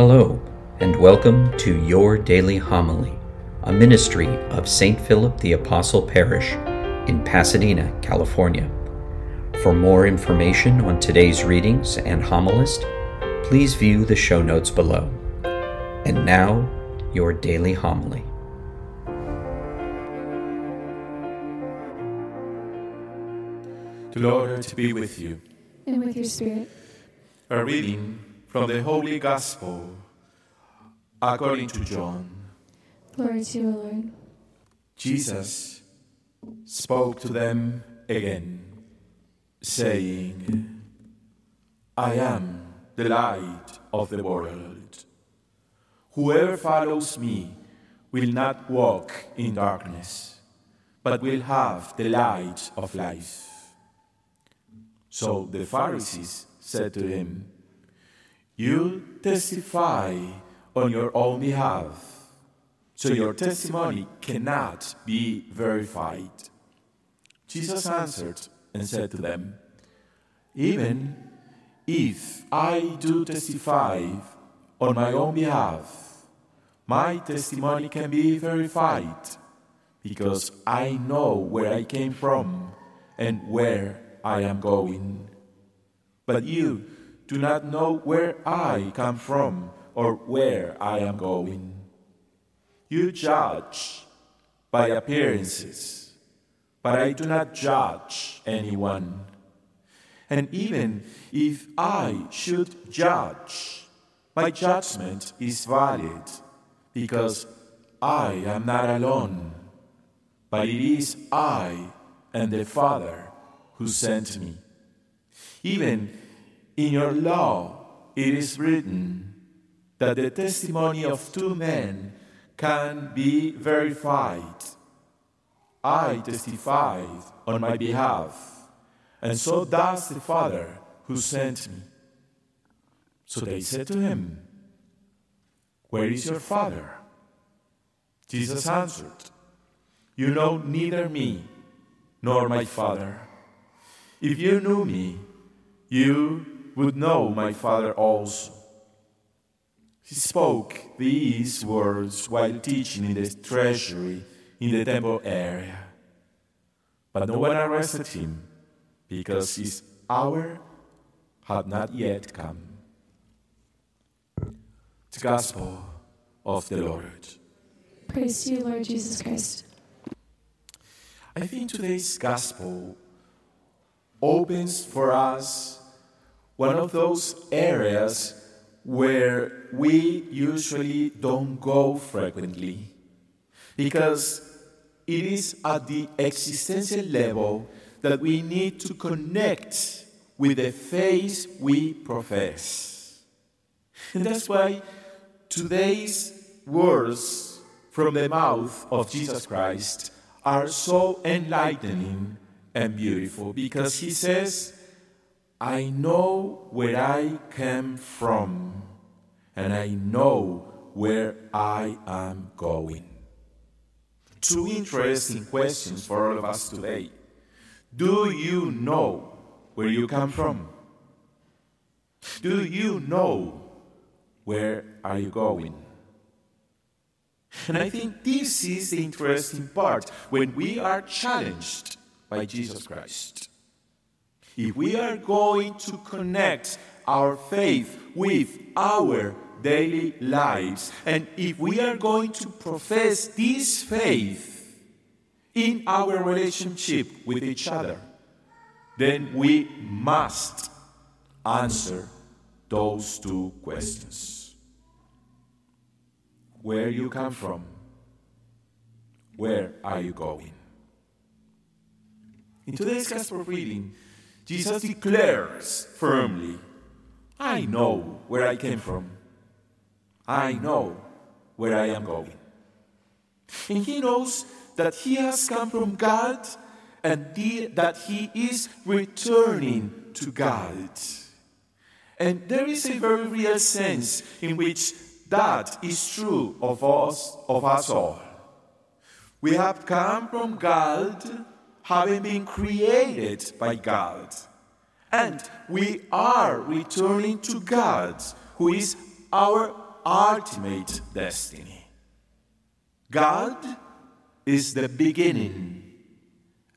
Hello, and welcome to Your Daily Homily, a ministry of St. Philip the Apostle Parish in Pasadena, California. For more information on today's readings and homilist, please view the show notes below. And now, your daily homily. The Lord to be with you. And with your spirit. A reading from the Holy Gospel according to John. Glory to you, Lord. Jesus spoke to them again, saying, I am the light of the world. Whoever follows me will not walk in darkness, but will have the light of life. So the Pharisees said to him, You testify on your own behalf, so your testimony cannot be verified. Jesus answered and said to them, Even if I do testify on my own behalf, my testimony can be verified, because I know where I came from and where I am going. But you do not know where I come from or where I am going. You judge by appearances, but I do not judge anyone. And even if I should judge, my judgment is valid because I am not alone, but it is I and the Father who sent me. Even in your law it is written that the testimony of two men can be verified. I testified on my behalf, and so does the Father who sent me. So they said to him, Where is your Father? Jesus answered, You know neither me nor my Father. If you knew me, you would know my Father also. He spoke these words while teaching in the treasury in the temple area. But no one arrested him because his hour had not yet come. The Gospel of the Lord. Praise to you, Lord Jesus Christ. I think today's Gospel opens for us one of those areas where we usually don't go frequently because it is at the existential level that we need to connect with the faith we profess. And that's why today's words from the mouth of Jesus Christ are so enlightening and beautiful because he says, I know where I came from and I know where I am going. Two interesting questions for all of us today. Do you know where you come from? Do you know where are you going? And I think this is the interesting part when we are challenged by Jesus Christ. If we are going to connect our faith with our daily lives, and if we are going to profess this faith in our relationship with each other, then we must answer those two questions. Where you come from? Where are you going? In today's Gospel reading, Jesus declares firmly, I know where I came from. I know where I am going. And he knows that he has come from God and the, that he is returning to God. And there is a very real sense in which that is true of us, of us all. We have come from God having been created by God. And we are returning to God, who is our ultimate destiny. God is the beginning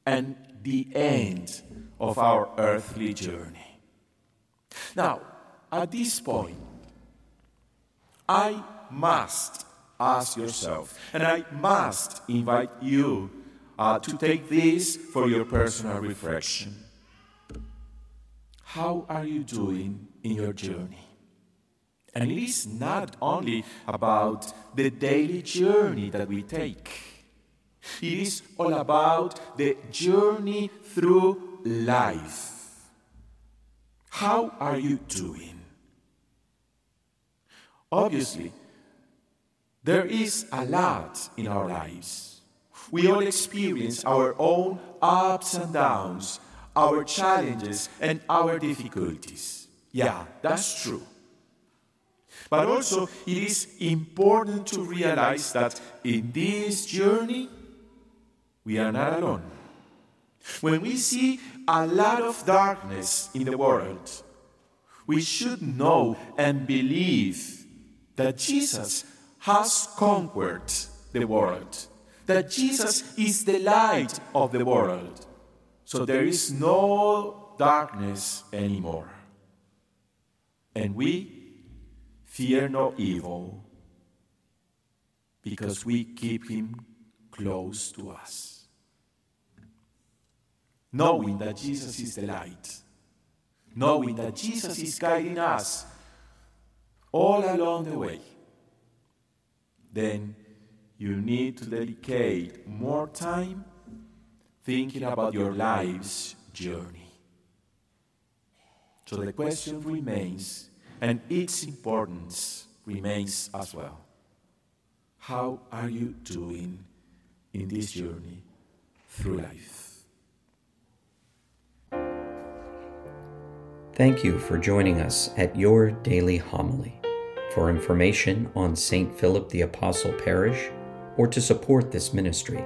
and the end of our earthly journey. Now, at this point, I must ask yourself, and I must invite you uh, to take this for your personal reflection. How are you doing in your journey? And it is not only about the daily journey that we take, it is all about the journey through life. How are you doing? Obviously, there is a lot in our lives. We all experience our own ups and downs, our challenges, and our difficulties. Yeah, that's true. But also, it is important to realize that in this journey, we are not alone. When we see a lot of darkness in the world, we should know and believe that Jesus has conquered the world, that Jesus is the light of the world. So there is no darkness anymore. And we fear no evil because we keep him close to us. Knowing that Jesus is the light, knowing that Jesus is guiding us all along the way, then you need to dedicate more time thinking about your life's journey. So the question remains, and its importance remains as well. How are you doing in this journey through life? Thank you for joining us at Your Daily Homily. For information on St. Philip the Apostle Parish or to support this ministry,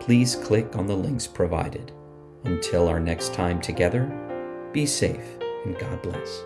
please click on the links provided. Until our next time together, be safe and God bless.